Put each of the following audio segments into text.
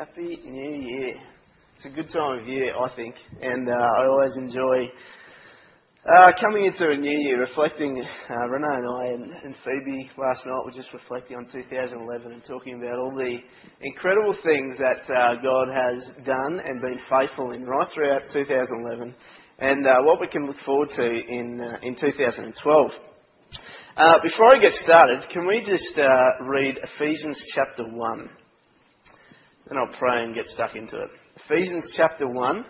Happy New Year. It's a good time of year, I think, and uh, I always enjoy uh, coming into a new year, reflecting. Uh, Renee and I and, and Phoebe last night were just reflecting on 2011 and talking about all the incredible things that uh, God has done and been faithful in right throughout 2011, and uh, what we can look forward to in uh, in 2012. Uh, before I get started, can we just uh, read Ephesians chapter 1? Then I'll pray and get stuck into it. Ephesians chapter 1,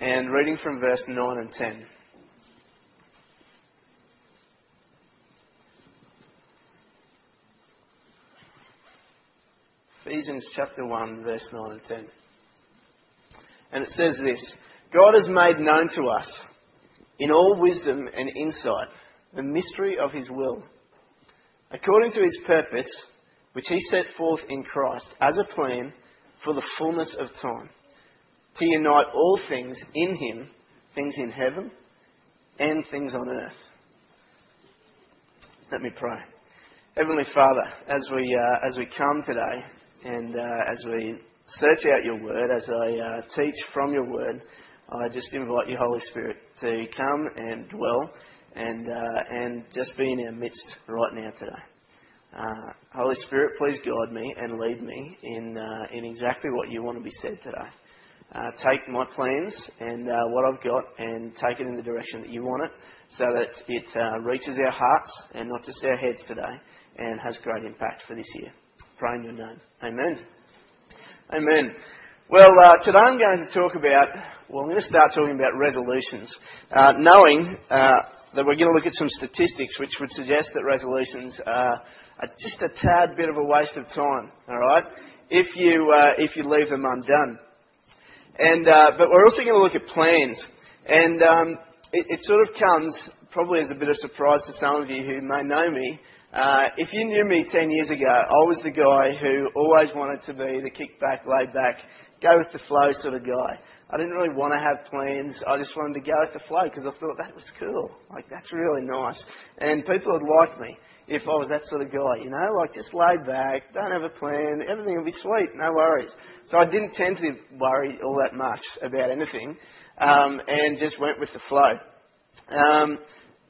and reading from verse 9 and 10. Ephesians chapter 1, verse 9 and 10. And it says this God has made known to us, in all wisdom and insight, the mystery of his will, according to his purpose, which he set forth in Christ as a plan for the fullness of time, to unite all things in him, things in heaven and things on earth. Let me pray. Heavenly Father, as we, uh, as we come today and uh, as we search out your word, as I uh, teach from your word, I just invite you, Holy Spirit, to come and dwell and, uh, and just be in our midst right now today. Uh, Holy Spirit, please guide me and lead me in, uh, in exactly what you want to be said today. Uh, take my plans and uh, what I've got and take it in the direction that you want it so that it uh, reaches our hearts and not just our heads today and has great impact for this year. Pray in your name. Amen. Amen. Well, uh, today I'm going to talk about, well, I'm going to start talking about resolutions, knowing that we're going to look at some statistics which would suggest that resolutions are, are just a tad bit of a waste of time. All right, if you uh, if you leave them undone. And uh, but we're also going to look at plans, and um, it, it, sort of comes probably as a bit of surprise to some of you who may know me. Uh, if you knew me 10 years ago, I was the guy who always wanted to be the kick back, laid back, go with the flow sort of guy. I didn't really want to have plans. I just wanted to go with the flow because I thought that was cool. Like, that's really nice. And people would like me if I was that sort of guy, you know, like just laid back, don't have a plan, everything will be sweet, no worries. So I didn't tend to worry all that much about anything um, and just went with the flow. Um,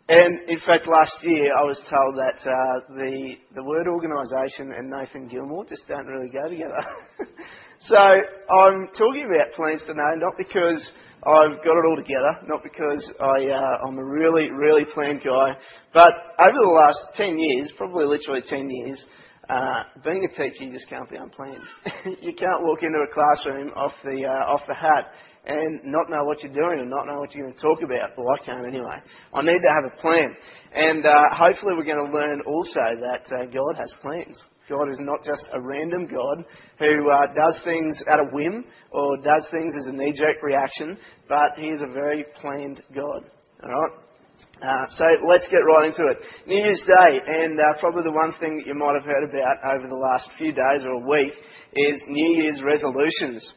and in fact, last year I was told that uh, the the word organisation and Nathan Gilmour just don't really go together. so I'm talking about plans today, not because I've got it all together, not because I, uh, I'm a really, really planned guy, but over the last 10 years, probably literally 10 years, uh, being a teacher, just can't be unplanned. you can't walk into a classroom off the, uh, off the hat and not know what you're doing and not know what you're going to talk about. Well, I can't anyway. I need to have a plan. And uh, hopefully we're going to learn also that uh, God has plans. God is not just a random God who uh, does things at a whim or does things as a knee jerk reaction, but He is a very planned God. Alright? Uh, so let's get right into it. New Year's Day, and uh, probably the one thing that you might have heard about over the last few days or a week is New Year's resolutions.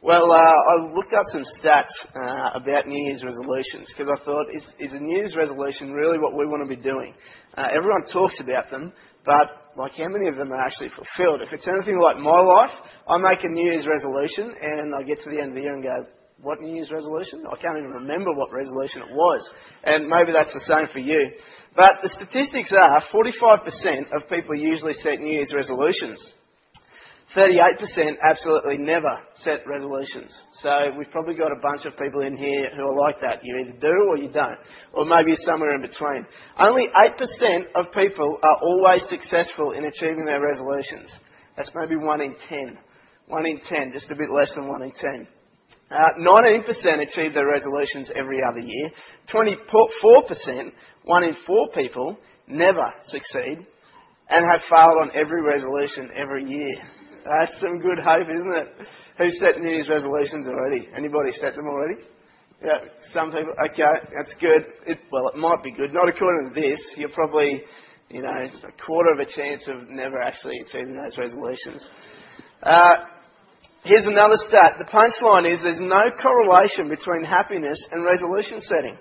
Well, uh, I looked up some stats uh, about New Year's resolutions because I thought, is, is a New Year's resolution really what we want to be doing? Uh, everyone talks about them, but like how many of them are actually fulfilled? If it's anything like my life, I make a New Year's resolution and I get to the end of the year and go, what New Year's resolution? I can't even remember what resolution it was. And maybe that's the same for you. But the statistics are 45% of people usually set New Year's resolutions. 38% absolutely never set resolutions. So we've probably got a bunch of people in here who are like that. You either do or you don't. Or maybe somewhere in between. Only 8% of people are always successful in achieving their resolutions. That's maybe 1 in 10. 1 in 10, just a bit less than 1 in 10. Uh, 19% achieve their resolutions every other year. 24%, 1 in 4 people, never succeed and have failed on every resolution every year. That's some good hope, isn't it? Who's set New Year's resolutions already? Anybody set them already? Yeah, some people. Okay, that's good. It, well, it might be good. Not according to this. You're probably, you know, a quarter of a chance of never actually achieving those resolutions. Uh, here's another stat. The punchline is there's no correlation between happiness and resolution setting.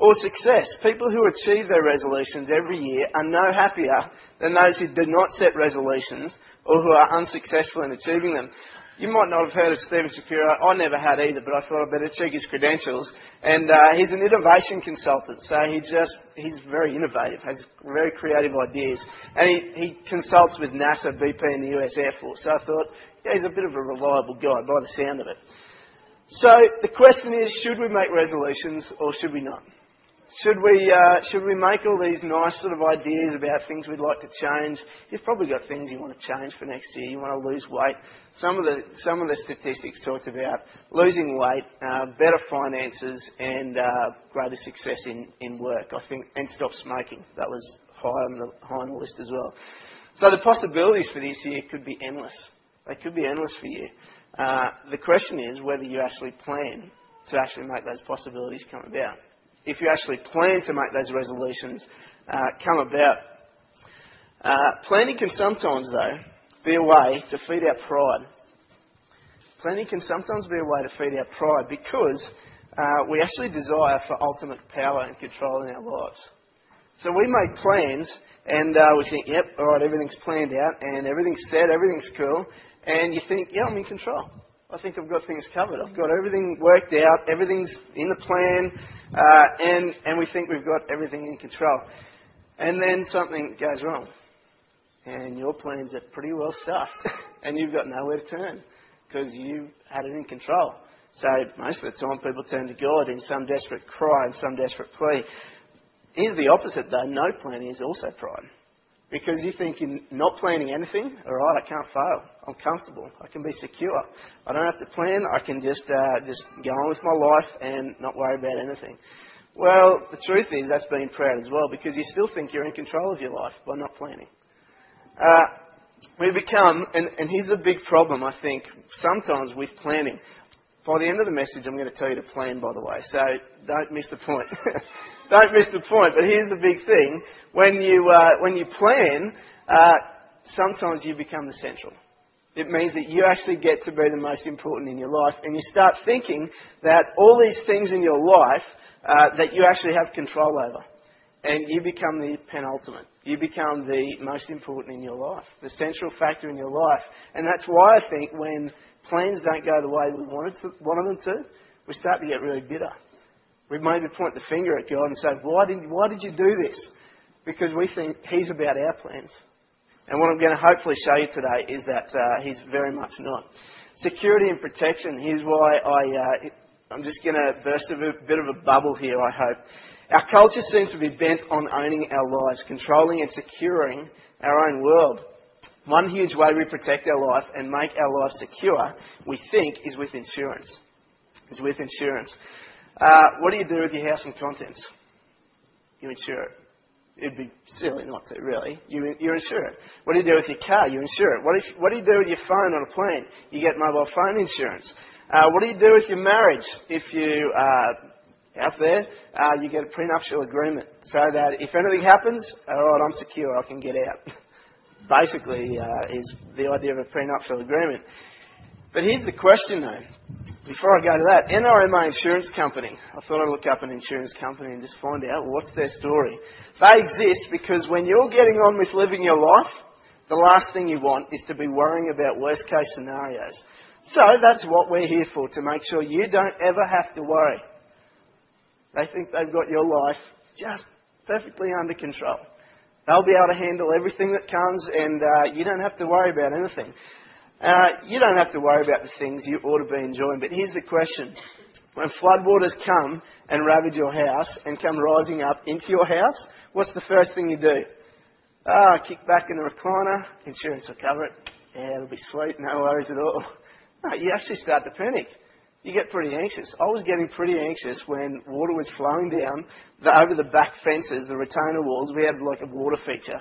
Or success. People who achieve their resolutions every year are no happier than those who do not set resolutions or who are unsuccessful in achieving them. You might not have heard of Stephen Shapiro. I never had either, but I thought I'd better check his credentials. And uh, he's an innovation consultant, so he just he's very innovative, has very creative ideas, and he, he consults with NASA, BP, and the US Air Force. So I thought, yeah, he's a bit of a reliable guy by the sound of it. So the question is, should we make resolutions or should we not? Should we, uh, should we make all these nice sort of ideas about things we'd like to change? You've probably got things you want to change for next year. You want to lose weight. Some of the, some of the statistics talked about losing weight, uh, better finances, and uh, greater success in, in work. I think, and stop smoking. That was high on the, high on the list as well. So the possibilities for this year could be endless. They could be endless for you. Uh, the question is whether you actually plan to actually make those possibilities come about if you actually plan to make those resolutions uh, come about. Uh, planning can sometimes, though, be a way to feed our pride. Planning can sometimes be a way to feed our pride because uh, we actually desire for ultimate power and control in our lives. So we make plans and uh, we think, yep, all right, everything's planned out and everything's set, everything's cool, and you think, yeah, I'm in control. I think I've got things covered. I've got everything worked out. Everything's in the plan, uh, and and we think we've got everything in control. And then something goes wrong, and your plans are pretty well stuffed, and you've got nowhere to turn because you had it in control. So most of the time, people turn to God in some desperate cry and some desperate plea. Here's the opposite, though. No planning is also pride. Because you think in not planning anything, all right, I can't fail. I'm comfortable. I can be secure. I don't have to plan. I can just uh, just go on with my life and not worry about anything. Well, the truth is that's being proud as well because you still think you're in control of your life by not planning. Uh, we become, and, and here's the big problem I think sometimes with planning. By the end of the message, I'm going to tell you to plan, by the way, so don't miss the point. Don't miss the point. But here's the big thing: when you uh, when you plan, uh, sometimes you become the central. It means that you actually get to be the most important in your life, and you start thinking that all these things in your life uh, that you actually have control over, and you become the penultimate. You become the most important in your life, the central factor in your life, and that's why I think when plans don't go the way we wanted, to, wanted them to, we start to get really bitter we maybe point the finger at God and say, why did, why did you do this? Because we think He's about our plans. And what I'm going to hopefully show you today is that uh, He's very much not. Security and protection. Here's why I, uh, I'm just going to burst a bit of a bubble here, I hope. Our culture seems to be bent on owning our lives, controlling and securing our own world. One huge way we protect our life and make our life secure, we think, is with insurance. Is with insurance. Uh, what do you do with your house and contents? You insure it. It'd be silly not to, really. You, you insure it. What do you do with your car? You insure it. What, if, what do you do with your phone on a plane? You get mobile phone insurance. Uh, what do you do with your marriage? If you uh, out there, uh, you get a prenuptial agreement so that if anything happens, all right, I'm secure, I can get out. Basically, uh, is the idea of a prenuptial agreement. But here's the question, though. Before I go to that, NRMA Insurance Company. I thought I'd look up an insurance company and just find out what's their story. They exist because when you're getting on with living your life, the last thing you want is to be worrying about worst case scenarios. So that's what we're here for, to make sure you don't ever have to worry. They think they've got your life just perfectly under control. They'll be able to handle everything that comes and uh, you don't have to worry about anything. Uh, you don't have to worry about the things you ought to be enjoying. But here's the question. When floodwaters come and ravage your house and come rising up into your house, what's the first thing you do? Ah, kick back in the recliner, insurance will cover it. Yeah, it'll be sweet, no worries at all. No, you actually start to panic. You get pretty anxious. I was getting pretty anxious when water was flowing down the, over the back fences, the retainer walls. We had like a water feature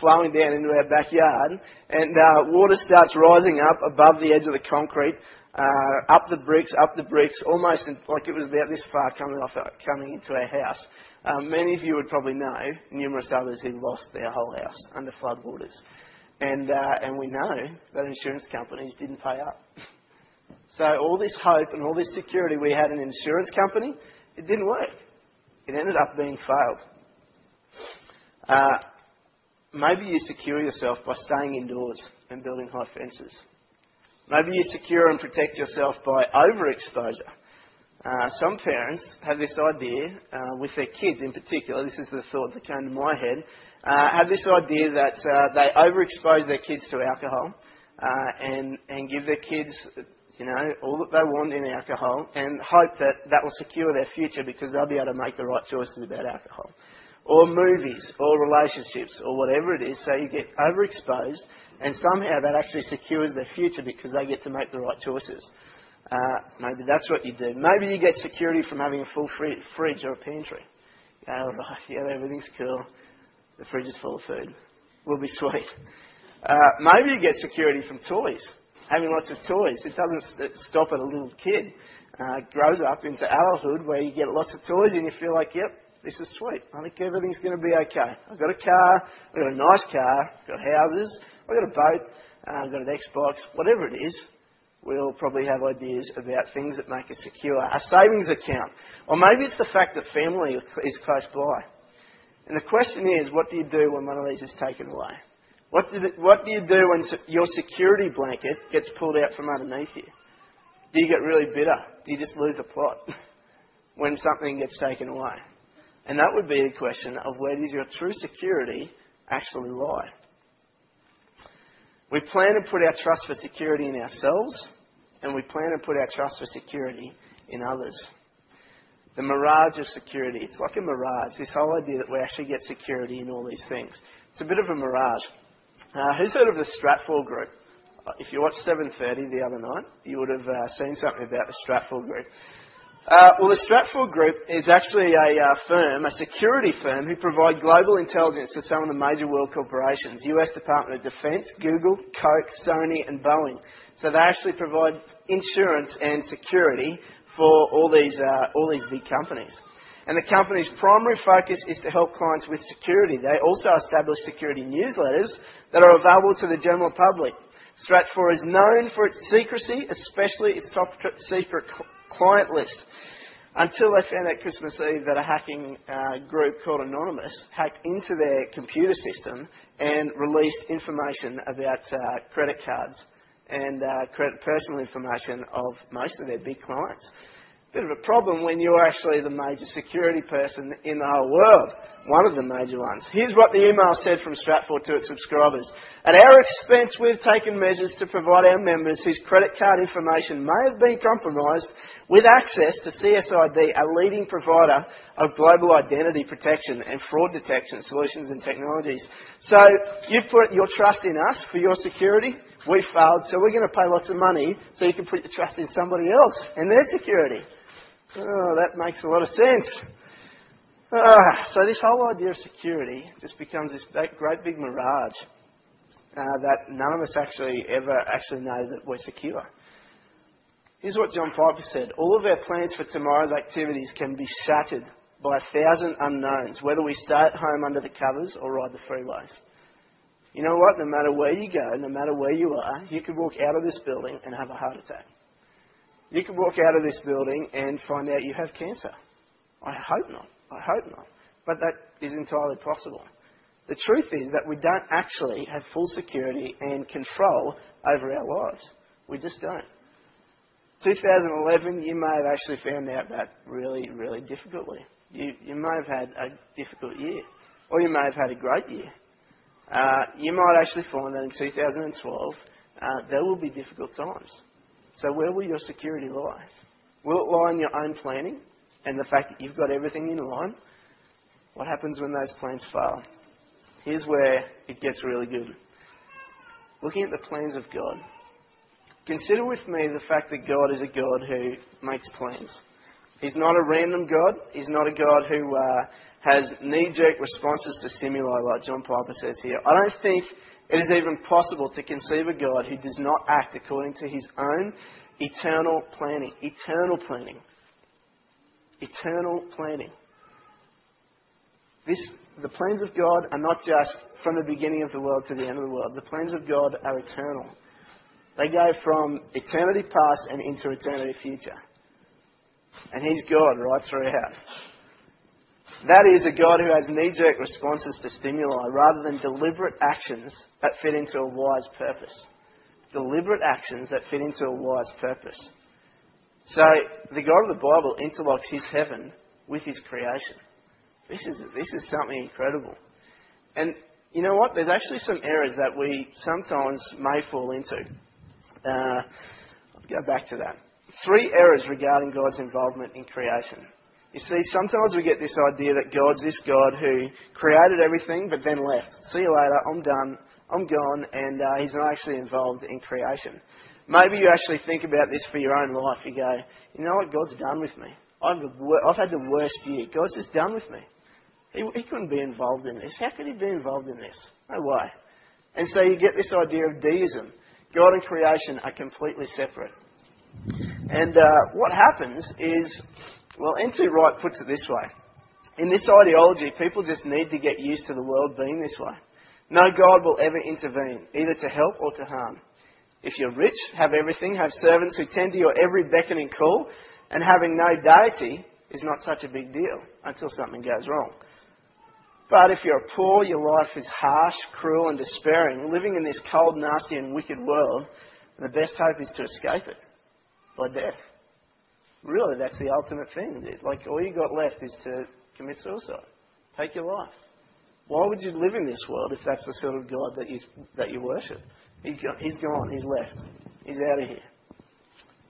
flowing down into our backyard, and uh, water starts rising up above the edge of the concrete, uh, up the bricks, up the bricks, almost in, like it was about this far coming off, coming into our house. Um, many of you would probably know numerous others who lost their whole house under floodwaters, and uh, and we know that insurance companies didn't pay up. so all this hope and all this security we had in an insurance company, it didn't work. it ended up being failed. Maybe you secure yourself by staying indoors and building high fences. Maybe you secure and protect yourself by overexposure. Uh, some parents have this idea, uh, with their kids in particular, this is the thought that came to my head, uh, have this idea that uh, they overexpose their kids to alcohol uh, and, and give their kids you know, all that they want in alcohol and hope that that will secure their future because they'll be able to make the right choices about alcohol. Or movies, or relationships, or whatever it is, so you get overexposed and somehow that actually secures their future because they get to make the right choices. Uh, maybe that's what you do. Maybe you get security from having a full free, fridge or a pantry. Oh, right, yeah, everything's cool. The fridge is full of food. Will be sweet. Uh, maybe you get security from toys having lots of toys. It doesn't stop at a little kid. Uh, grows up into adulthood where you get lots of toys and you feel like, yep, this is sweet. I think everything's going to be okay. I've got a car, I've got a nice car, I've got houses, I've got a boat, uh, I've got an Xbox, whatever it is. We'll probably have ideas about things that make us secure. A savings account. Or maybe it's the fact that family is close by. And the question is, what do you do when one of these is taken away? What, it, what do you do when your security blanket gets pulled out from underneath you? Do you get really bitter? Do you just lose the plot when something gets taken away? And that would be the question of where does your true security actually lie? We plan to put our trust for security in ourselves, and we plan to put our trust for security in others. The mirage of security. It's like a mirage, this whole idea that we actually get security in all these things. It's a bit of a mirage. Uh, who's heard of the Stratfor Group? Uh, if you watched 7.30 the other night, you would have uh, seen something about the Stratfor Group. Uh, well, the Stratfor Group is actually a uh, firm, a security firm, who provide global intelligence to some of the major world corporations, US Department of Defense, Google, Coke, Sony and Boeing. So they actually provide insurance and security for all these, uh, all these big companies and the company's primary focus is to help clients with security. They also establish security newsletters that are available to the general public. Stratfor is known for its secrecy, especially its top secret client list. Until they found out Christmas Eve that a hacking uh, group called Anonymous hacked into their computer system and released information about uh, credit cards and uh, credit, personal information of most of their big clients bit of a problem when you're actually the major security person in the whole world. One of the major ones. Here's what the email said from Stratfor to its subscribers. At our expense, we've taken measures to provide our members whose credit card information may have been compromised with access to CSID, a leading provider of global identity protection and fraud detection solutions and technologies. So you've put your trust in us for your security. We failed, so we're going to pay lots of money so you can put your trust in somebody else and their security. Oh, that makes a lot of sense. Ah, so this whole idea of security just becomes this great big mirage uh, that none of us actually ever actually know that we're secure. Here's what John Piper said. All of our plans for tomorrow's activities can be shattered by a thousand unknowns, whether we stay at home under the covers or ride the freeways. You know what? No matter where you go, no matter where you are, you could walk out of this building and have a heart attack. You could walk out of this building and find out you have cancer. I hope not. I hope not. But that is entirely possible. The truth is that we don't actually have full security and control over our lives. We just don't. 2011, you may have actually found out that really, really difficultly. You, you may have had a difficult year, or you may have had a great year. Uh, you might actually find that in 2012, uh, there will be difficult times. So where will your security lie? Will it lie in your own planning and the fact that you've got everything in line? What happens when those plans fail? Here's where it gets really good. Looking at the plans of God. Consider with me the fact that God is a God who makes plans. He's not a random God. He's not a God who uh, has knee jerk responses to stimuli, like John Piper says here. I don't think it is even possible to conceive a God who does not act according to his own eternal planning. Eternal planning. Eternal planning. This, the plans of God are not just from the beginning of the world to the end of the world. The plans of God are eternal. They go from eternity past and into eternity future. And He's God right throughout. That is a God who has knee jerk responses to stimuli rather than deliberate actions that fit into a wise purpose. Deliberate actions that fit into a wise purpose. So, the God of the Bible interlocks his heaven with his creation. This is, this is something incredible. And you know what? There's actually some errors that we sometimes may fall into. Uh, I'll go back to that. Three errors regarding God's involvement in creation. You see, sometimes we get this idea that God's this God who created everything but then left. See you later, I'm done, I'm gone, and uh, He's not actually involved in creation. Maybe you actually think about this for your own life. You go, you know what, God's done with me. I've, I've had the worst year. God's just done with me. He, he couldn't be involved in this. How could he be involved in this? No way. And so you get this idea of deism. God and creation are completely separate. And uh, what happens is, well, N.T. Wright puts it this way. In this ideology, people just need to get used to the world being this way. No God will ever intervene, either to help or to harm. If you're rich, have everything, have servants who tend to your every beckoning call, and having no deity is not such a big deal until something goes wrong. But if you're poor, your life is harsh, cruel, and despairing, living in this cold, nasty, and wicked world, the best hope is to escape it by death. Really, that's the ultimate thing. Like, all you got left is to commit suicide. Take your life. Why would you live in this world if that's the sort of God that you, that you worship? He's gone, he's gone, he's left. He's out of here.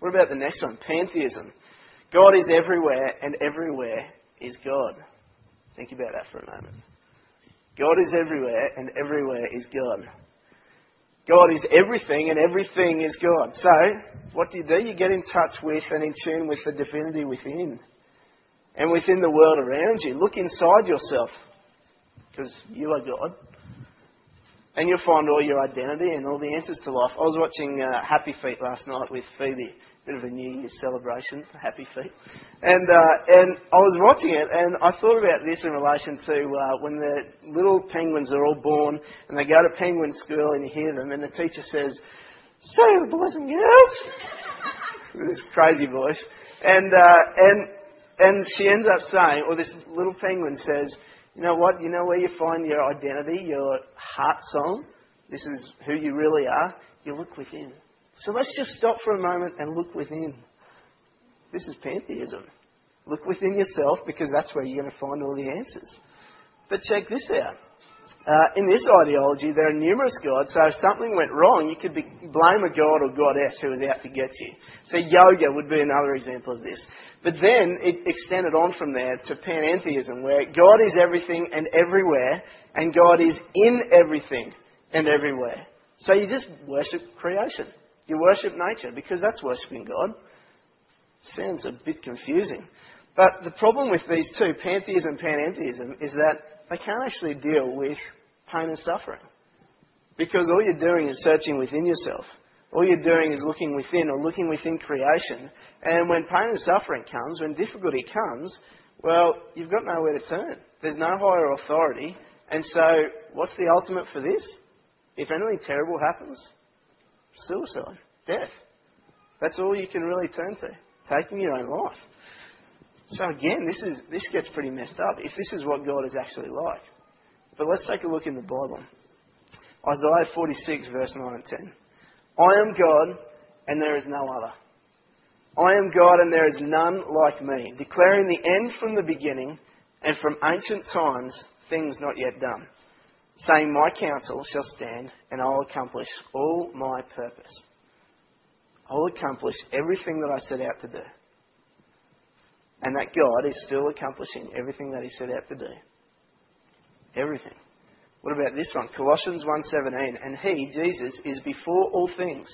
What about the next one? Pantheism. God is everywhere, and everywhere is God. Think about that for a moment. God is everywhere, and everywhere is God. God is everything, and everything is God. So, what do you do? You get in touch with and in tune with the divinity within and within the world around you. Look inside yourself, because you are God. And you'll find all your identity and all the answers to life. I was watching uh, Happy Feet last night with Phoebe bit of a New Year's celebration, for happy feet. And, uh, and I was watching it and I thought about this in relation to uh, when the little penguins are all born and they go to penguin school and you hear them and the teacher says, "Say the boys and girls, with this crazy voice. And, uh, and, and she ends up saying, or this little penguin says, you know what, you know where you find your identity, your heart song? This is who you really are. You look within. So let's just stop for a moment and look within. This is pantheism. Look within yourself because that's where you're going to find all the answers. But check this out. Uh, in this ideology, there are numerous gods, so if something went wrong, you could be, blame a god or goddess who was out to get you. So yoga would be another example of this. But then it extended on from there to panentheism, where God is everything and everywhere, and God is in everything and everywhere. So you just worship creation. You worship nature because that's worshipping God. Sounds a bit confusing. But the problem with these two, pantheism and panentheism, is that they can't actually deal with pain and suffering. Because all you're doing is searching within yourself. All you're doing is looking within or looking within creation. And when pain and suffering comes, when difficulty comes, well, you've got nowhere to turn. There's no higher authority. And so, what's the ultimate for this? If anything terrible happens, suicide, death. That's all you can really turn to, taking your own life. So again, this is this gets pretty messed up if this is what God is actually like. But let's take a look in the Bible. Isaiah 46, verse 9 and 10. I am God, and there is no other. I am God, and there is none like me, declaring the end from the beginning, and from ancient times things not yet done saying, My counsel shall stand, and I'll accomplish all my purpose. I'll accomplish everything that I set out to do. And that God is still accomplishing everything that He set out to do. Everything. What about this one? Colossians 1.17. And He, Jesus, is before all things,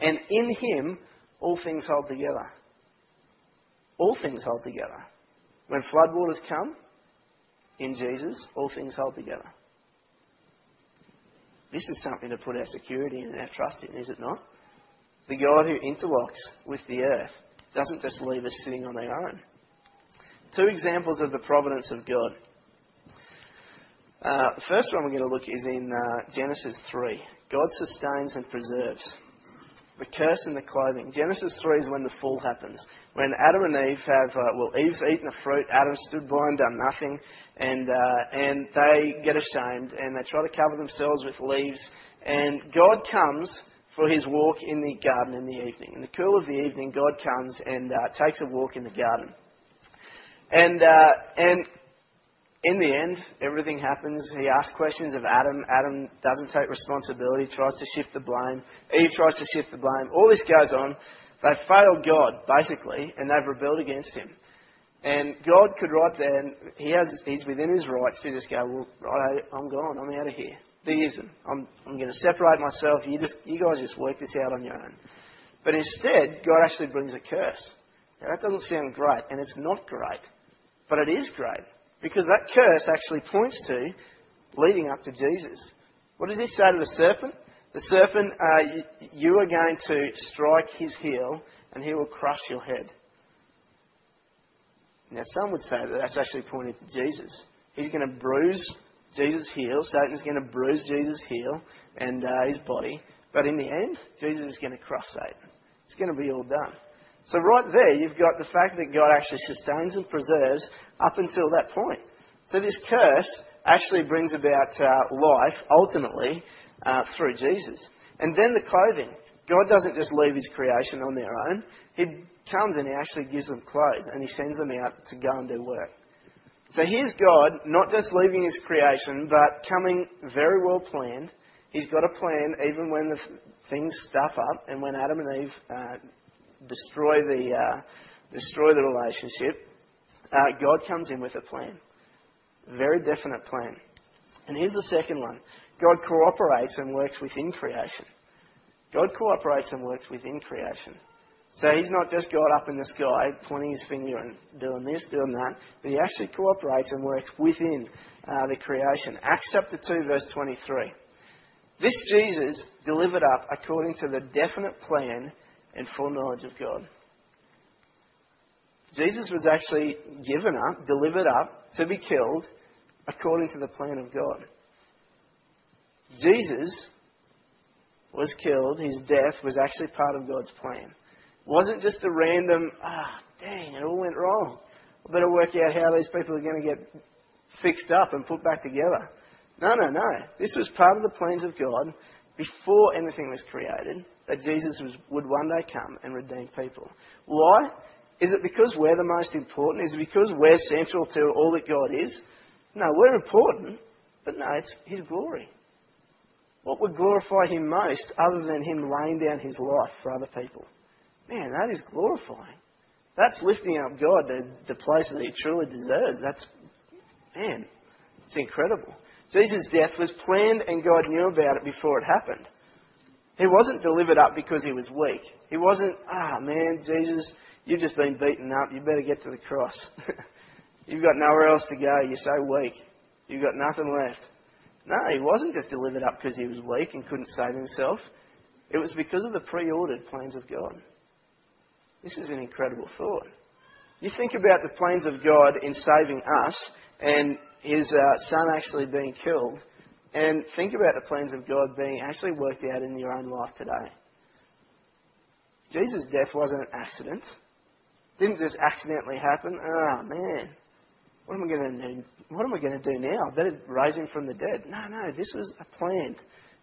and in Him all things hold together. All things hold together. When floodwaters come, in Jesus, all things hold together. This is something to put our security and our trust in, is it not? The God who interlocks with the earth doesn't just leave us sitting on our own. Two examples of the providence of God. Uh, first one we're going to look at is in uh, Genesis 3. God sustains and preserves. the curse and the clothing. Genesis 3 is when the fall happens. When Adam and Eve have, uh, well, Eve's eaten the fruit, Adam stood by and done nothing, and, uh, and they get ashamed and they try to cover themselves with leaves. And God comes for his walk in the garden in the evening. In the cool of the evening, God comes and uh, takes a walk in the garden. And, uh, and in the end, everything happens. He asks questions of Adam. Adam doesn't take responsibility, tries to shift the blame. Eve tries to shift the blame. All this goes on. They've failed God, basically, and they've rebelled against Him. And God could right then, he has, He's within His rights to just go, well, right, I'm gone. I'm out of here. Deism. I'm, I'm going to separate myself. You, just, you guys just work this out on your own. But instead, God actually brings a curse. Now, that doesn't sound great, and it's not great. But it is great. Because that curse actually points to leading up to Jesus. What does he say to the serpent? The serpent, uh, you are going to strike his heel and he will crush your head. Now, some would say that that's actually pointing to Jesus. He's going to bruise Jesus' heel. Satan's going to bruise Jesus' heel and uh, his body. But in the end, Jesus is going to crush Satan. It's going to be all done. So right there, you've got the fact that God actually sustains and preserves up until that point. So this curse actually brings about uh, life, ultimately, uh, through Jesus. And then the clothing. God doesn't just leave his creation on their own. He comes and he actually gives them clothes and he sends them out to go and do work. So here's God not just leaving his creation, but coming very well planned. He's got a plan even when the things stuff up and when Adam and Eve uh, destroy the, uh, destroy the relationship, uh, God comes in with a plan. A Very definite plan. And here's the second one God cooperates and works within creation. God cooperates and works within creation. So he's not just God up in the sky pointing his finger and doing this, doing that, but he actually cooperates and works within uh, the creation. Acts chapter 2, verse 23. This Jesus delivered up according to the definite plan and foreknowledge of God. Jesus was actually given up, delivered up to be killed according to the plan of God. Jesus was killed, his death was actually part of God's plan. It wasn't just a random, ah, dang, it all went wrong. I better work out how these people are going to get fixed up and put back together. No, no, no. This was part of the plans of God before anything was created that Jesus was, would one day come and redeem people. Why? Is it because we're the most important? Is it because we're central to all that God is? No, we're important, but no, it's His glory. What would glorify Him most other than Him laying down His life for other people? Man, that is glorifying. That's lifting up God to the place that He truly deserves. That's, man, it's incredible. Jesus' death was planned and God knew about it before it happened. He wasn't delivered up because he was weak. He wasn't, ah, man, Jesus, you've just been beaten up. You better get to the cross. you've got nowhere else to go. You're so weak. You've got nothing left. No, he wasn't just delivered up because he was weak and couldn't save himself. It was because of the pre-ordered plans of God. This is an incredible thought. You think about the plans of God in saving us and his uh, son actually being killed and think about the plans of God being actually worked out in your own life today. Jesus' death wasn't an accident. Didn't just accidentally happen. Oh man, what am I going to do? What am I going to do now? Better raise him from the dead. No, no, this was a plan.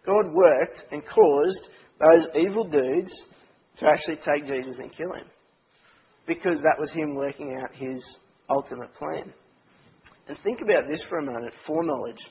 God worked and caused those evil dudes to actually take Jesus and kill him. Because that was him working out his ultimate plan. And think about this for a moment foreknowledge.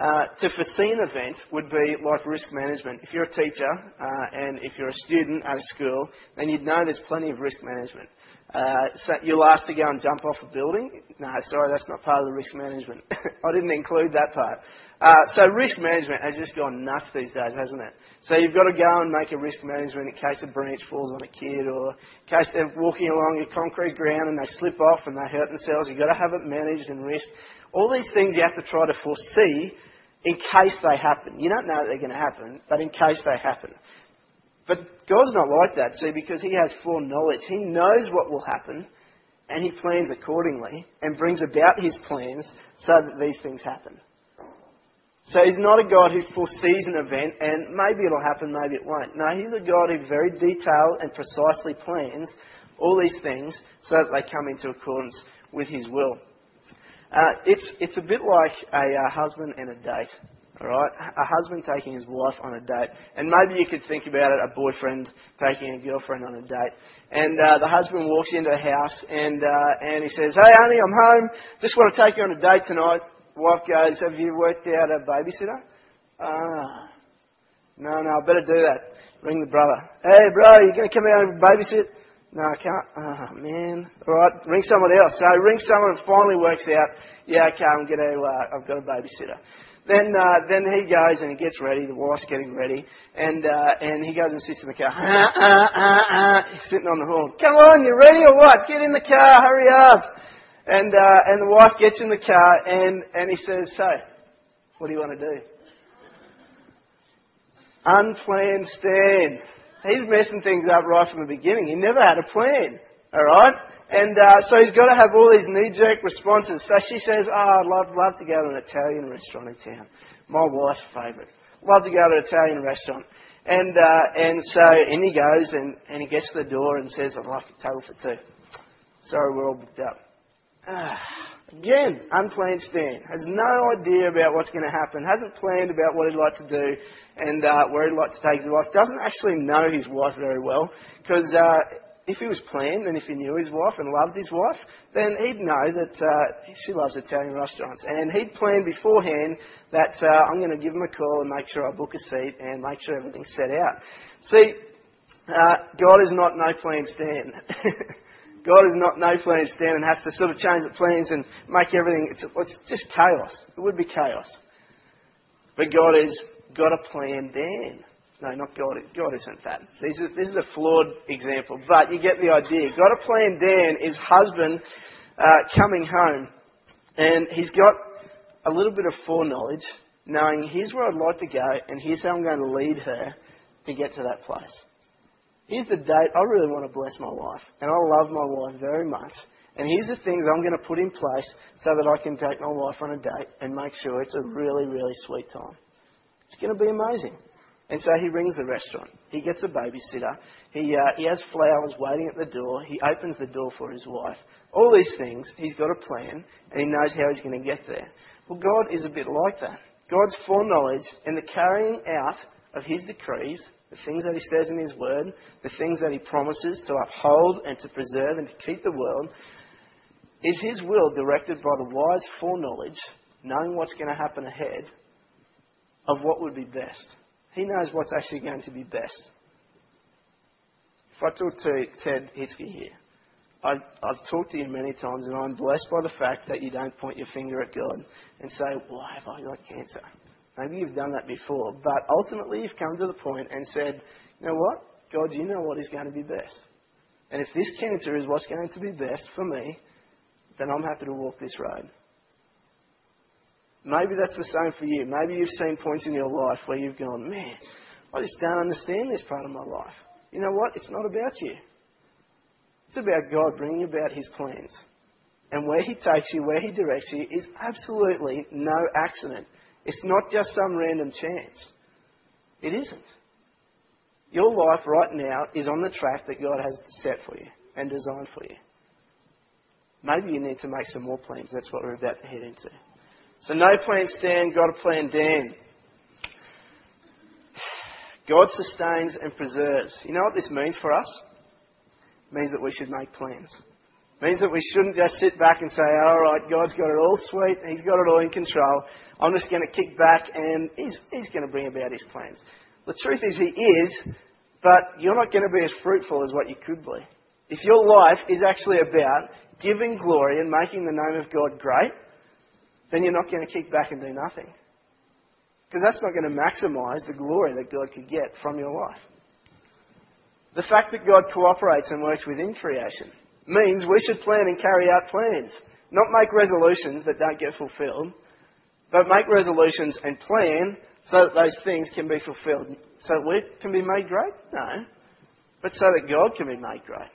Uh, to foresee an event would be like risk management. If you're a teacher uh, and if you're a student at a school, then you'd know there's plenty of risk management. Uh, so you'll ask to go and jump off a building. No, sorry, that's not part of the risk management. I didn't include that part. Uh, so risk management has just gone nuts these days, hasn't it? So you've got to go and make a risk management in case a branch falls on a kid or in case they're walking along a concrete ground and they slip off and they hurt themselves. You've got to have it managed and risk. All these things you have to try to foresee in case they happen. You don't know that they're going to happen, but in case they happen. But God's not like that, see, because He has foreknowledge. He knows what will happen, and He plans accordingly and brings about His plans so that these things happen. So he's not a God who foresees an event and maybe it'll happen, maybe it won't. No, he's a God who very detailed and precisely plans all these things so that they come into accordance with his will. Uh, it's, it's a bit like a uh, husband and a date. Alright? A husband taking his wife on a date. And maybe you could think about it, a boyfriend taking a girlfriend on a date. And uh, the husband walks into the house and, uh, and he says, Hey honey, I'm home. Just want to take you on a date tonight. Wife goes, Have you worked out a babysitter? Ah. No, no, I better do that. Ring the brother. Hey bro, you going to come out and babysit? No, I can't. Oh, man. All right, ring someone else. So ring someone and finally works out, yeah, okay, I'm to, uh, I've got a babysitter. Then, uh, then he goes and he gets ready. The wife's getting ready, and uh, and he goes and sits in the car. Uh, sitting on the horn. Come on, you ready or what? Get in the car, hurry up! And uh, and the wife gets in the car, and and he says, "So, what do you want to do?" Unplanned stand. He's messing things up right from the beginning. He never had a plan. All right? And uh, so he's got to have all these knee-jerk responses. So she says, oh, I'd love, love to go to an Italian restaurant in town. My wife's favourite. Love to go to an Italian restaurant. And, uh, and so in he goes and, and he gets to the door and says, I'd like a table for two. Sorry, we're all booked up. Ah, again, unplanned stand. Has no idea about what's going to happen. Hasn't planned about what he'd like to do and uh, where he'd like to take his wife. Doesn't actually know his wife very well because uh, if he was planned and if he knew his wife and loved his wife, then he'd know that uh, she loves Italian restaurants. And he'd planned beforehand that uh, I'm going to give him a call and make sure I book a seat and make sure everything's set out. See, uh, God is not no plan Stan. God is not no plan Stan and has to sort of change the plans and make everything, it's, it's just chaos. It would be chaos. But God has got a plan then. No, not God. God isn't that. This is, this is a flawed example, but you get the idea. Got a plan Dan is husband uh, coming home, and he's got a little bit of foreknowledge, knowing here's where I'd like to go, and here's how I'm going to lead her to get to that place. Here's the date. I really want to bless my wife, and I love my wife very much. And here's the things I'm going to put in place so that I can take my wife on a date and make sure it's a really, really sweet time. It's going to be amazing. And so he rings the restaurant. He gets a babysitter. He, uh, he has flowers waiting at the door. He opens the door for his wife. All these things, he's got a plan, and he knows how he's going to get there. Well, God is a bit like that. God's foreknowledge and the carrying out of his decrees, the things that he says in his word, the things that he promises to uphold and to preserve and to keep the world, is his will directed by the wise foreknowledge, knowing what's going to happen ahead, of what would be best. He knows what's actually going to be best. If I talk to Ted Hitzke here, I, I've talked to you many times, and I'm blessed by the fact that you don't point your finger at God and say, Why have I got cancer? Maybe you've done that before, but ultimately you've come to the point and said, You know what? God, you know what is going to be best. And if this cancer is what's going to be best for me, then I'm happy to walk this road. Maybe that's the same for you. Maybe you've seen points in your life where you've gone, man, I just don't understand this part of my life. You know what? It's not about you. It's about God bringing about His plans. And where He takes you, where He directs you, is absolutely no accident. It's not just some random chance. It isn't. Your life right now is on the track that God has set for you and designed for you. Maybe you need to make some more plans. That's what we're about to head into. So no plan Stan, got a plan Dan. God sustains and preserves. You know what this means for us? It means that we should make plans. Means that we shouldn't just sit back and say, all right, God's got it all sweet, He's got it all in control. I'm just going to kick back and He's, he's going to bring about His plans. The truth is, He is, but you're not going to be as fruitful as what you could be. If your life is actually about giving glory and making the name of God great, then you're not going to kick back and do nothing. Because that's not going to maximize the glory that God could get from your life. The fact that God cooperates and works within creation means we should plan and carry out plans. Not make resolutions that don't get fulfilled, but make resolutions and plan so that those things can be fulfilled. So we can be made great? No. But so that God can be made great.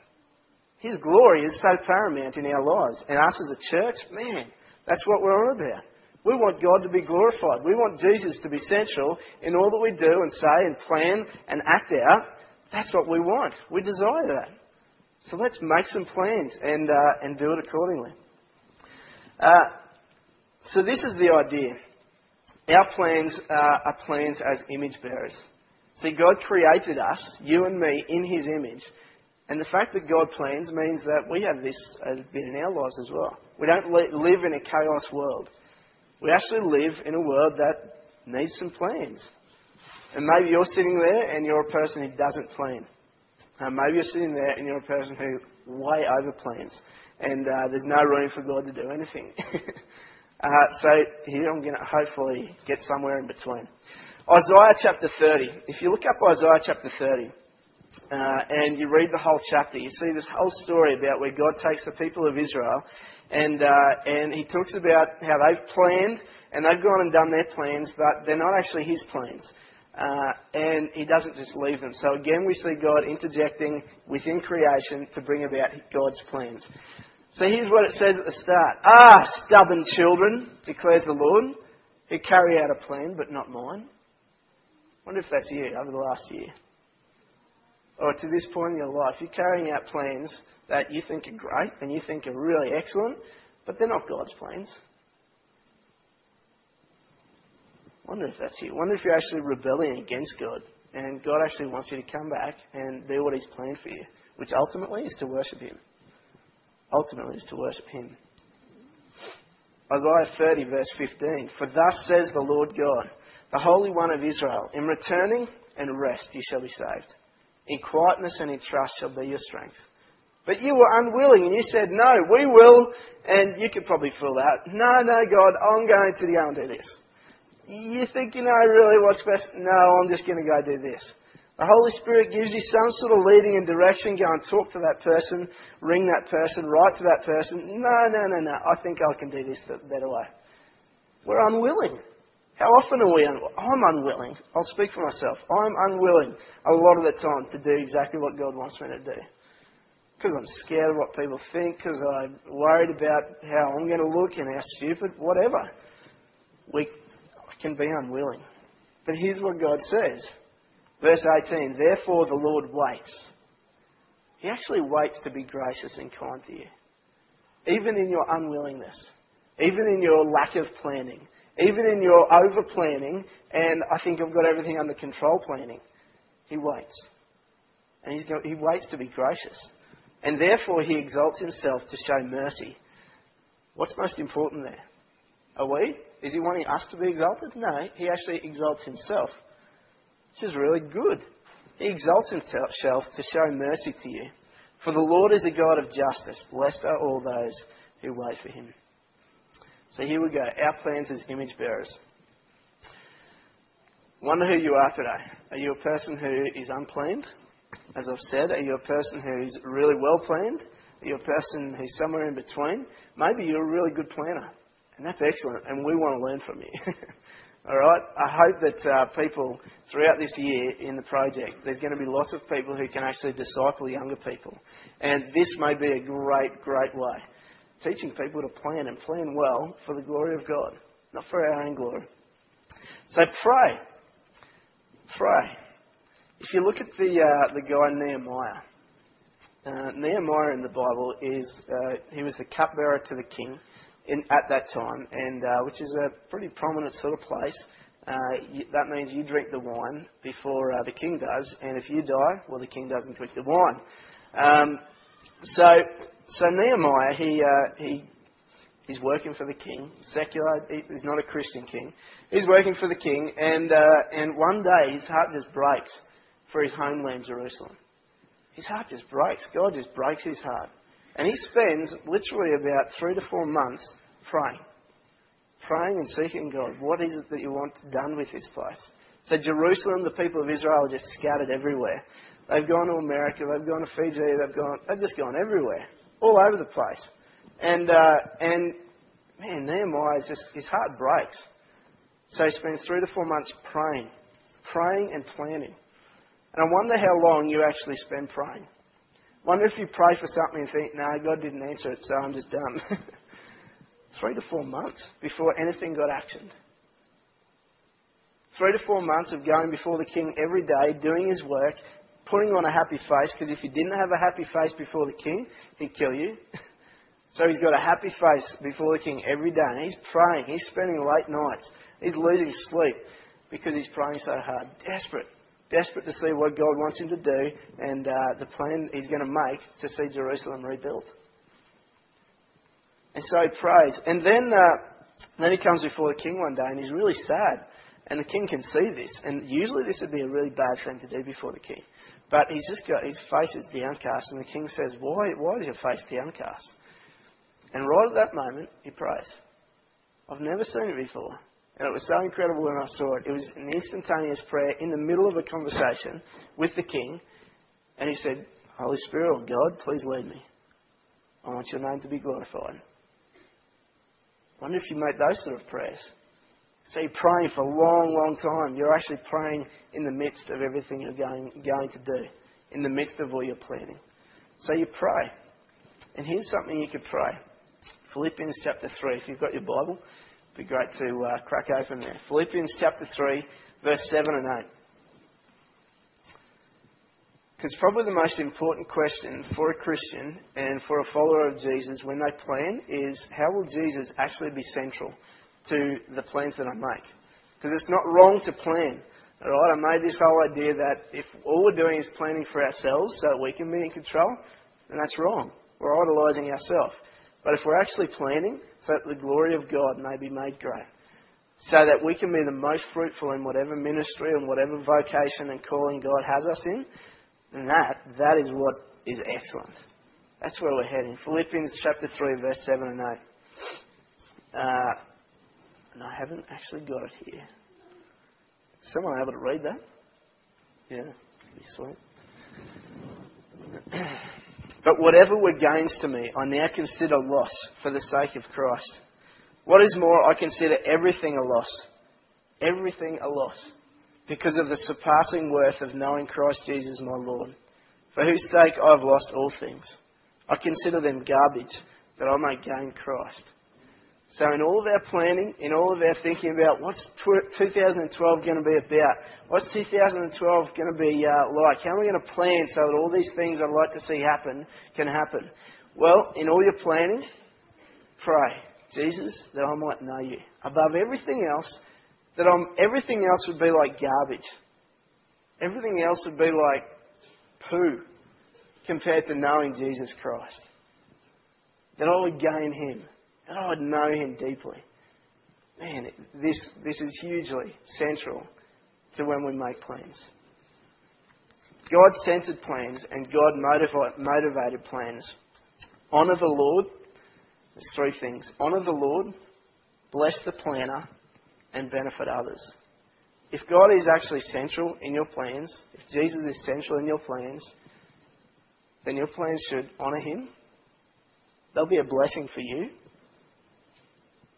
His glory is so paramount in our lives. And us as a church, man, that's what we're all about. We want God to be glorified. We want Jesus to be central in all that we do and say and plan and act out. That's what we want. We desire that. So let's make some plans and, uh, and do it accordingly. Uh, so this is the idea. Our plans uh, are plans as image bearers. See, God created us, you and me, in His image. And the fact that God plans means that we have this a bit in our lives as well. We don't live in a chaos world. We actually live in a world that needs some plans. And maybe you're sitting there and you're a person who doesn't plan. Uh, maybe you're sitting there and you're a person who way over plans. And uh, there's no room for God to do anything. uh, so here I'm going to hopefully get somewhere in between. Isaiah chapter 30. If you look up Isaiah chapter 30, uh, and you read the whole chapter, you see this whole story about where God takes the people of Israel and, uh, and he talks about how they've planned and they've gone and done their plans, but they're not actually his plans. Uh, and he doesn't just leave them. So again, we see God interjecting within creation to bring about God's plans. So here's what it says at the start. Ah, stubborn children, declares the Lord, who carry out a plan, but not mine. wonder if that's you over the last year or to this point in your life, you're carrying out plans that you think are great and you think are really excellent, but they're not God's plans. Wonder if that's you. Wonder if you're actually rebelling against God, and God actually wants you to come back and do what He's planned for you, which ultimately is to worship Him. Ultimately is to worship Him. Isaiah 30, verse 15. For thus says the Lord God, the Holy One of Israel, in returning and rest you shall be saved. In quietness and in trust shall be your strength. But you were unwilling and you said, No, we will. And you could probably fill that. No, no, God, I'm going to go and do this. You think you know really what's best? No, I'm just going to go do this. The Holy Spirit gives you some sort of leading and direction. Go and talk to that person, ring that person, write to that person. No, no, no, no. I think I can do this the better way. We're unwilling. How often are we unwilling? I'm unwilling. I'll speak for myself. I'm unwilling a lot of the time to do exactly what God wants me to do. Because I'm scared of what people think, because I'm worried about how I'm going to look and how stupid, whatever. We can be unwilling. But here's what God says. Verse 18 Therefore the Lord waits. He actually waits to be gracious and kind to you. Even in your unwillingness, even in your lack of planning, even in your over planning, and I think I've got everything under control planning, he waits. And he waits to be gracious. And therefore, he exalts himself to show mercy. What's most important there? Are we? Is he wanting us to be exalted? No, he actually exalts himself, which is really good. He exalts himself to show mercy to you. For the Lord is a God of justice. Blessed are all those who wait for him. So here we go. Our plans as image bearers. Wonder who you are today. Are you a person who is unplanned? As I've said, are you a person who's really well planned? Are you a person who's somewhere in between? Maybe you're a really good planner, and that's excellent, and we want to learn from you. All right? I hope that uh, people throughout this year in the project, there's going to be lots of people who can actually disciple younger people. And this may be a great, great way teaching people to plan and plan well for the glory of God, not for our own glory. So pray. Pray. If you look at the, uh, the guy Nehemiah, uh, Nehemiah in the Bible is uh, he was the cupbearer to the king in, at that time, and uh, which is a pretty prominent sort of place. Uh, you, that means you drink the wine before uh, the king does, and if you die, well, the king doesn't drink the wine. Um, so so Nehemiah, he, uh, he, he's working for the king, secular, he's not a Christian king. He's working for the king, and, uh, and one day his heart just breaks for his homeland, Jerusalem. His heart just breaks. God just breaks his heart. And he spends literally about three to four months praying. Praying and seeking God. What is it that you want done with this place? So Jerusalem, the people of Israel are just scattered everywhere. They've gone to America, they've gone to Fiji, they've gone, they've just gone everywhere all over the place. And, uh, and man, Nehemiah, just, his heart breaks. So he spends three to four months praying, praying and planning. And I wonder how long you actually spend praying. Wonder if you pray for something and think, no, God didn't answer it, so I'm just done. three to four months before anything got actioned. Three to four months of going before the king every day, doing his work, putting on a happy face, because if you didn't have a happy face before the king, he'd kill you. so he's got a happy face before the king every day, and he's praying, he's spending late nights, he's losing sleep because he's praying so hard. Desperate. Desperate to see what God wants him to do and uh, the plan he's going to make to see Jerusalem rebuilt. And so he prays. And then, uh, then he comes before the king one day and he's really sad. And the king can see this. And usually this would be a really bad thing to do before the king. But he's just got his face is downcast, and the king says, Why why is your face downcast? And right at that moment he prays. I've never seen it before. And it was so incredible when I saw it. It was an instantaneous prayer in the middle of a conversation with the king. And he said, Holy Spirit, or God, please lead me. I want your name to be glorified. I wonder if you make those sort of prayers. So you're praying for a long, long time. You're actually praying in the midst of everything you're going, going to do, in the midst of all your planning. So you pray. And here's something you could pray Philippians chapter 3. If you've got your Bible, be great to uh, crack open there. Philippians chapter 3, verse 7 and 8. Because probably the most important question for a Christian and for a follower of Jesus when they plan is how will Jesus actually be central to the plans that I make. Because it's not wrong to plan. Alright, I made this whole idea that if all we're doing is planning for ourselves so that we can be in control, then that's wrong. We're idolizing ourselves. But if we're actually planning that the glory of God may be made great, so that we can be the most fruitful in whatever ministry and whatever vocation and calling God has us in, And that, that is what is excellent. That's where we're heading. Philippians chapter 3, verse 7 and 8. Uh, and I haven't actually got it here. Someone able to read that? Yeah, be sweet. but whatever were gains to me, I now consider loss for the sake of Christ. What is more, I consider everything a loss. Everything a loss. Because of the surpassing worth of knowing Christ Jesus my Lord, for whose sake I have lost all things. I consider them garbage, that I may gain Christ so, in all of our planning, in all of our thinking about what's 2012 going to be about, what's 2012 going to be uh, like, how are we going to plan so that all these things I'd like to see happen can happen? Well, in all your planning, pray, Jesus, that I might know you. Above everything else, that I'm, everything else would be like garbage. Everything else would be like poo compared to knowing Jesus Christ. That I would gain Him that I would know Him deeply. Man, this, this is hugely central to when we make plans. God centered plans and God motivated plans. Honour the Lord. There's three things. Honour the Lord, bless the planner, and benefit others. If God is actually central in your plans, if Jesus is central in your plans, then your plans should honour Him. They'll be a blessing for you,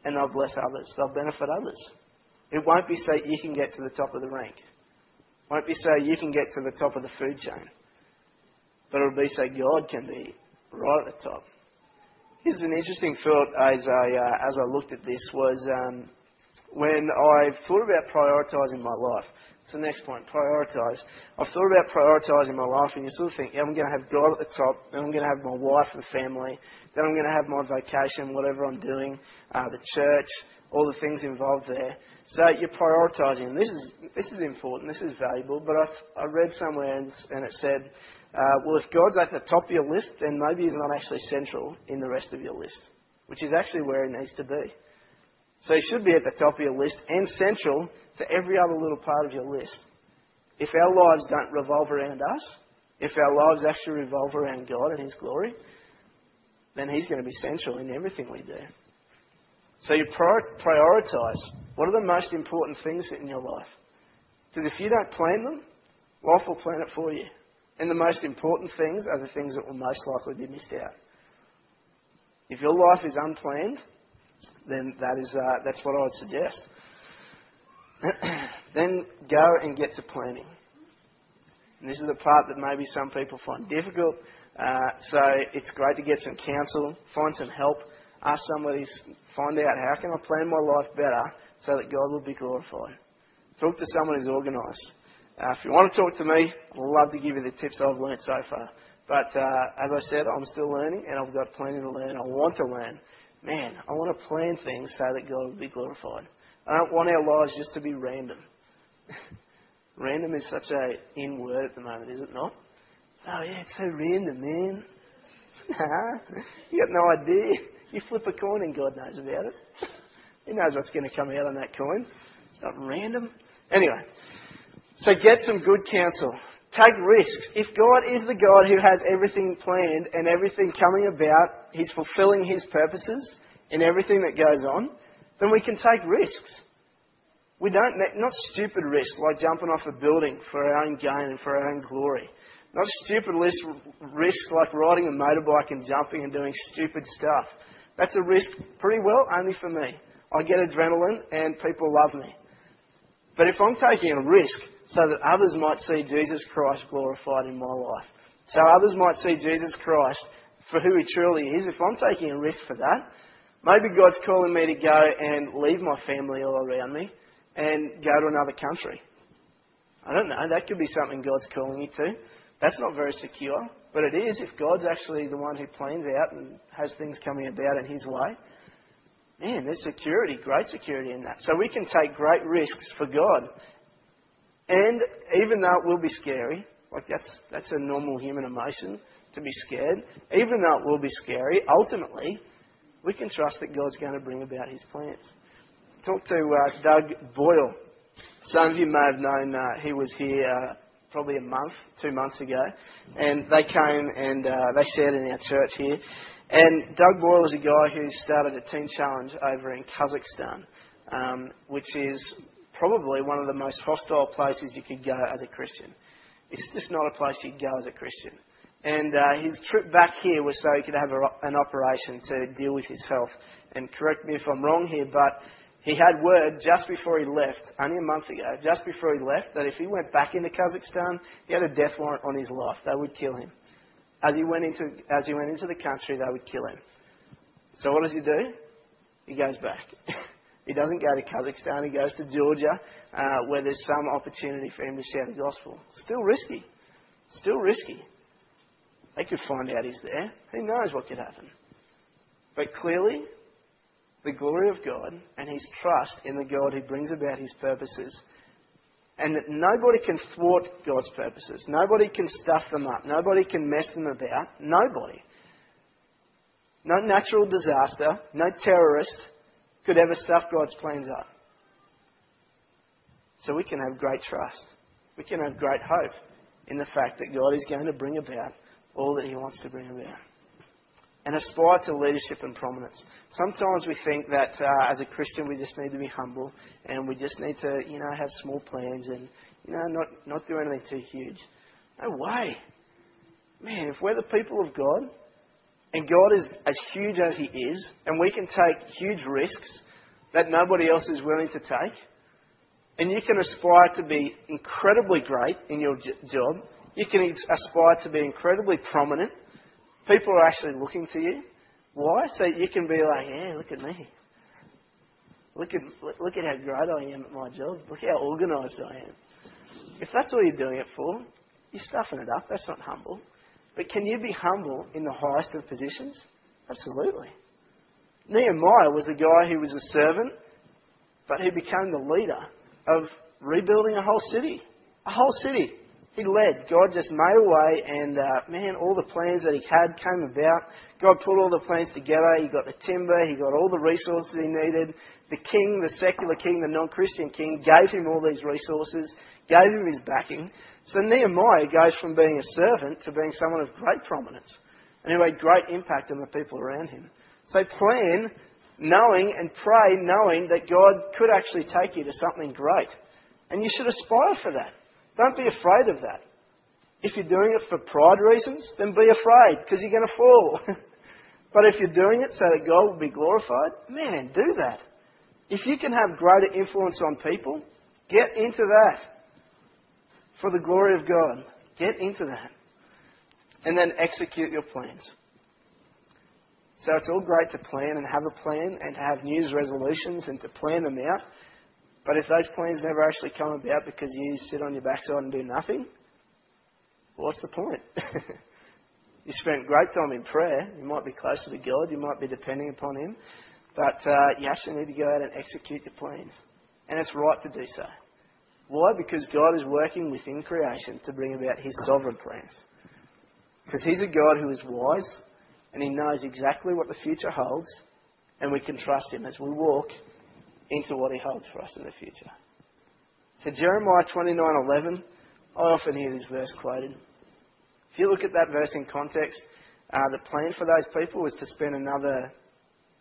and they'll bless others. They'll benefit others. It won't be so you can get to the top of the rank. It won't be so you can get to the top of the food chain. But it'll be so God can be right at the top. Here's an interesting thought as I, uh, as I looked at this was um, when I thought about prioritising my life. It's the next point, prioritise. I've thought about prioritising my life, and you sort of think, yeah, I'm going to have God at the top, then I'm going to have my wife and family, then I'm going to have my vocation, whatever I'm doing, uh, the church, all the things involved there. So you're prioritising. This is this is important. This is valuable. But I, I read somewhere and, and it said, uh, well, if God's at the top of your list, then maybe He's not actually central in the rest of your list, which is actually where He needs to be. So He should be at the top of your list and central to every other little part of your list. If our lives don't revolve around us, if our lives actually revolve around God and His glory, then He's going to be central in everything we do. So you prioritise. What are the most important things in your life? Because if you don't plan them, life will plan it for you. And the most important things are the things that will most likely be missed out. If your life is unplanned, then that is, uh, that's what I would suggest. then go and get to planning. And this is the part that maybe some people find difficult. Uh, so it's great to get some counsel, find some help. ask somebody, find out how can I plan my life better so that God will be glorified. Talk to someone who's organised. Uh, if you want to talk to me, I'd love to give you the tips I've learnt so far. But uh, as I said, I'm still learning and I've got plenty to learn. I want to learn. Man, I want to plan things so that God will be glorified. I don't want our lives just to be random. random is such a in word at the moment, is it not? Oh yeah, it's so random, man. You got no idea. You flip a coin and God knows about it. he knows what's going to come out on that coin. It's not random. Anyway, so get some good counsel. Take risks. If God is the God who has everything planned and everything coming about, He's fulfilling His purposes in everything that goes on, then we can take risks. We don't, not stupid risks like jumping off a building for our own gain and for our own glory. Not stupid risks like riding a motorbike and jumping and doing stupid stuff. That's a risk pretty well only for me. I get adrenaline and people love me. But if I'm taking a risk so that others might see Jesus Christ glorified in my life, so others might see Jesus Christ for who he truly is, if I'm taking a risk for that, maybe God's calling me to go and leave my family all around me and go to another country. I don't know, that could be something God's calling you to. That's not very secure, but it is if God's actually the one who plans out and has things coming about in His way. Man, there's security, great security in that. So we can take great risks for God. And even though it will be scary, like that's, that's a normal human emotion to be scared, even though it will be scary, ultimately, we can trust that God's going to bring about His plans. Talk to uh, Doug Boyle. Some of you may have known uh, he was here uh, probably a month, two months ago, and they came and uh, they shared in our church here. And Doug Boyle is a guy who started a teen challenge over in Kazakhstan, um, which is probably one of the most hostile places you could go as a Christian. It's just not a place you'd go as a Christian. And uh, his trip back here was so he could have a, an operation to deal with his health. And correct me if I'm wrong here, but he had word just before he left, only a month ago, just before he left, that if he went back into Kazakhstan, he had a death warrant on his life. They would kill him. As he went into, as he went into the country, they would kill him. So what does he do? He goes back. he doesn't go to Kazakhstan. He goes to Georgia, uh, where there's some opportunity for him to share the gospel. Still risky. Still risky. They could find out he's there. Who knows what could happen? But clearly, the glory of God and his trust in the God who brings about his purposes. And that nobody can thwart God's purposes. Nobody can stuff them up. Nobody can mess them about. Nobody. No natural disaster, no terrorist could ever stuff God's plans up. So we can have great trust. We can have great hope in the fact that God is going to bring about all that He wants to bring about and aspire to leadership and prominence. Sometimes we think that uh, as a Christian we just need to be humble and we just need to, you know, have small plans and, you know, not, not do anything too huge. No way. Man, if we're the people of God and God is as huge as He is and we can take huge risks that nobody else is willing to take, and you can aspire to be incredibly great in your j- job, you can aspire to be incredibly prominent People are actually looking to you. Why? So you can be like, yeah, look at me. Look at, look at how great I am at my job. Look how organised I am. If that's all you're doing it for, you're stuffing it up. That's not humble. But can you be humble in the highest of positions? Absolutely. Nehemiah was a guy who was a servant, but he became the leader of rebuilding a whole city. A whole city. He led. God just made a way, and uh, man, all the plans that he had came about. God put all the plans together. He got the timber, he got all the resources he needed. The king, the secular king, the non Christian king, gave him all these resources, gave him his backing. So Nehemiah goes from being a servant to being someone of great prominence and who had great impact on the people around him. So plan knowing and pray knowing that God could actually take you to something great. And you should aspire for that. Don't be afraid of that. If you're doing it for pride reasons, then be afraid because you're going to fall. but if you're doing it so that God will be glorified, man, do that. If you can have greater influence on people, get into that for the glory of God. Get into that. And then execute your plans. So it's all great to plan and have a plan and to have New resolutions and to plan them out. But if those plans never actually come about because you sit on your backside and do nothing, what's the point? you spent great time in prayer. You might be closer to God. You might be depending upon Him. But uh, you actually need to go out and execute your plans. And it's right to do so. Why? Because God is working within creation to bring about His sovereign plans. Because He's a God who is wise and He knows exactly what the future holds, and we can trust Him as we walk into what He holds for us in the future. So Jeremiah 29:11, I often hear this verse quoted. If you look at that verse in context, uh, the plan for those people was to spend another,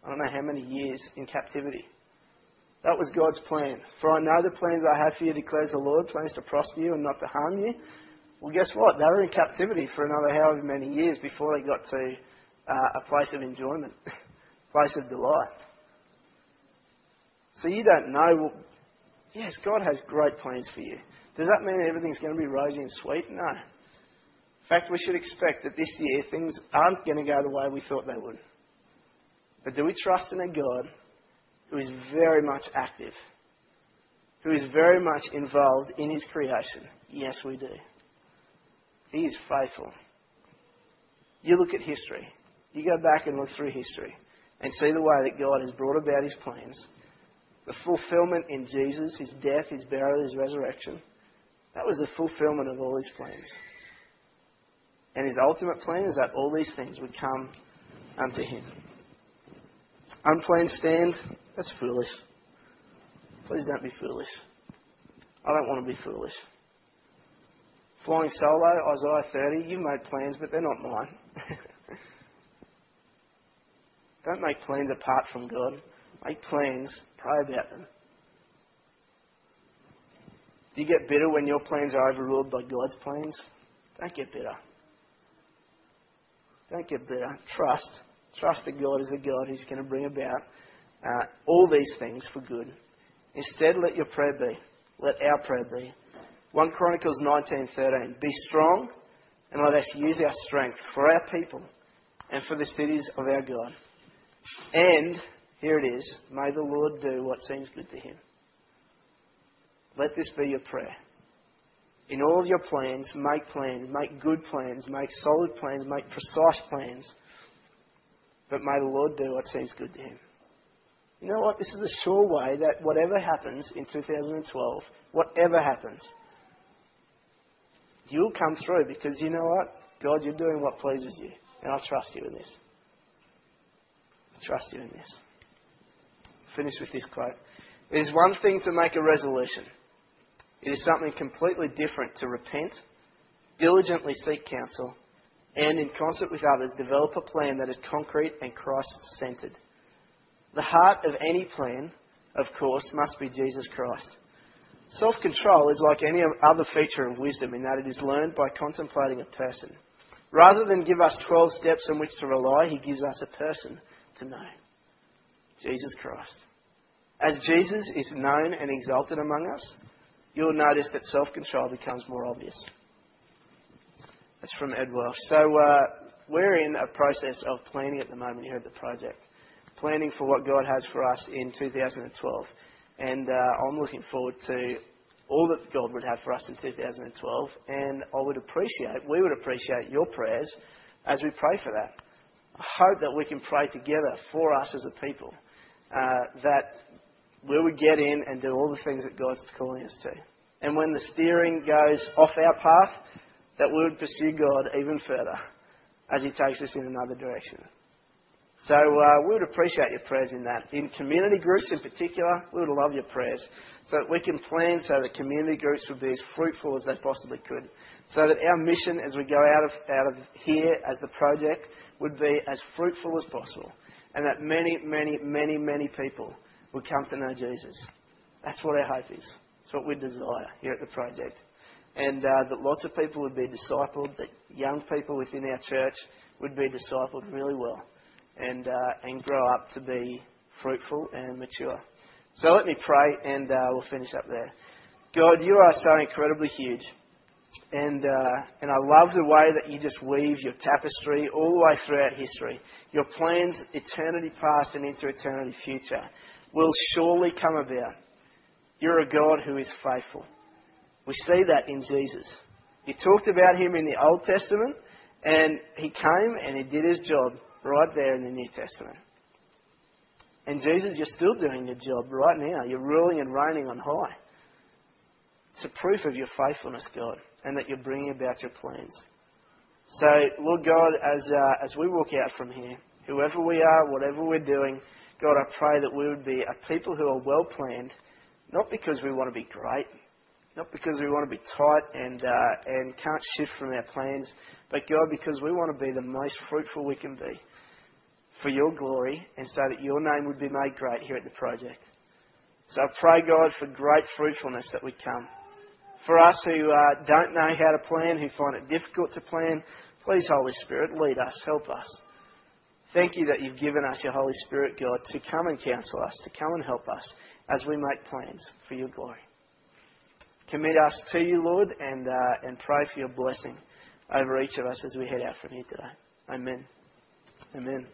I don't know how many years in captivity. That was God's plan. For I know the plans I have for you, declares the Lord, plans to prosper you and not to harm you. Well, guess what? They were in captivity for another however many years before they got to uh, a place of enjoyment, a place of delight. So you don't know. Well, yes, God has great plans for you. Does that mean everything's going to be rosy and sweet? No. In fact, we should expect that this year things aren't going to go the way we thought they would. But do we trust in a God who is very much active, who is very much involved in his creation? Yes, we do. He is faithful. You look at history. You go back and look through history and see the way that God has brought about his plans. The fulfillment in Jesus, his death, his burial, his resurrection. That was the fulfillment of all his plans. And his ultimate plan is that all these things would come unto him. Unplanned Stan, that's foolish. Please don't be foolish. I don't want to be foolish. Flying solo, Isaiah 30, you made plans, but they're not mine. Don't make plans apart from God. Plans, pray about them. Do you get bitter when your plans are overruled by God's plans? Don't get bitter. Don't get bitter. Trust. Trust that God is the God who's going to bring about uh, all these things for good. Instead, let your prayer be. Let our prayer be. 1 Chronicles 19:13. Be strong and let us use our strength for our people and for the cities of our God. And, here it is, may the Lord do what seems good to him. Let this be your prayer. In all of your plans, make plans, make good plans, make solid plans, make precise plans. But may the Lord do what seems good to him. You know what? This is a sure way that whatever happens in 2012, whatever happens, you'll come through because you know what? God, you're doing what pleases you. And I trust you in this I trust you in this. Finish with this quote. It is one thing to make a resolution. It is something completely different to repent, diligently seek counsel, and in concert with others develop a plan that is concrete and Christ centered. The heart of any plan, of course, must be Jesus Christ. Self control is like any other feature of wisdom in that it is learned by contemplating a person. Rather than give us 12 steps on which to rely, he gives us a person to know Jesus Christ. As Jesus is known and exalted among us, you'll notice that self control becomes more obvious. That's from Ed Welch. So, uh, we're in a process of planning at the moment here at the project, planning for what God has for us in 2012. And uh, I'm looking forward to all that God would have for us in 2012. And I would appreciate, we would appreciate your prayers as we pray for that. I hope that we can pray together for us as a people. Uh, that we would get in and do all the things that God's calling us to. And when the steering goes off our path, that we would pursue God even further as He takes us in another direction. So uh, we would appreciate your prayers in that. In community groups in particular, we would love your prayers so that we can plan so that community groups would be as fruitful as they possibly could. So that our mission as we go out of, out of here as the project would be as fruitful as possible. And that many, many, many, many people would come to know Jesus. That's what our hope is. That's what we desire here at the project. And uh, that lots of people would be discipled, that young people within our church would be discipled really well and, uh, and grow up to be fruitful and mature. So let me pray and uh, we'll finish up there. God, you are so incredibly huge. And, uh, and I love the way that you just weave your tapestry all the way throughout history. Your plans, eternity past and into eternity future, will surely come about. You're a God who is faithful. We see that in Jesus. You talked about him in the Old Testament, and he came and he did his job right there in the New Testament. And Jesus, you're still doing your job right now. You're ruling and reigning on high. It's a proof of your faithfulness, God, and that you're bringing about your plans. So, Lord God, as, uh, as we walk out from here, whoever we are, whatever we're doing, God, I pray that we would be a people who are well planned, not because we want to be great, not because we want to be tight and, uh, and can't shift from our plans, but God, because we want to be the most fruitful we can be for your glory and so that your name would be made great here at the project. So I pray, God, for great fruitfulness that we come. For us who uh, don't know how to plan, who find it difficult to plan, please, Holy Spirit, lead us, help us. Thank you that you've given us your Holy Spirit, God, to come and counsel us, to come and help us as we make plans for your glory commit us to you, Lord, and, uh, and pray for your blessing over each of us as we head out from here today. Amen. Amen.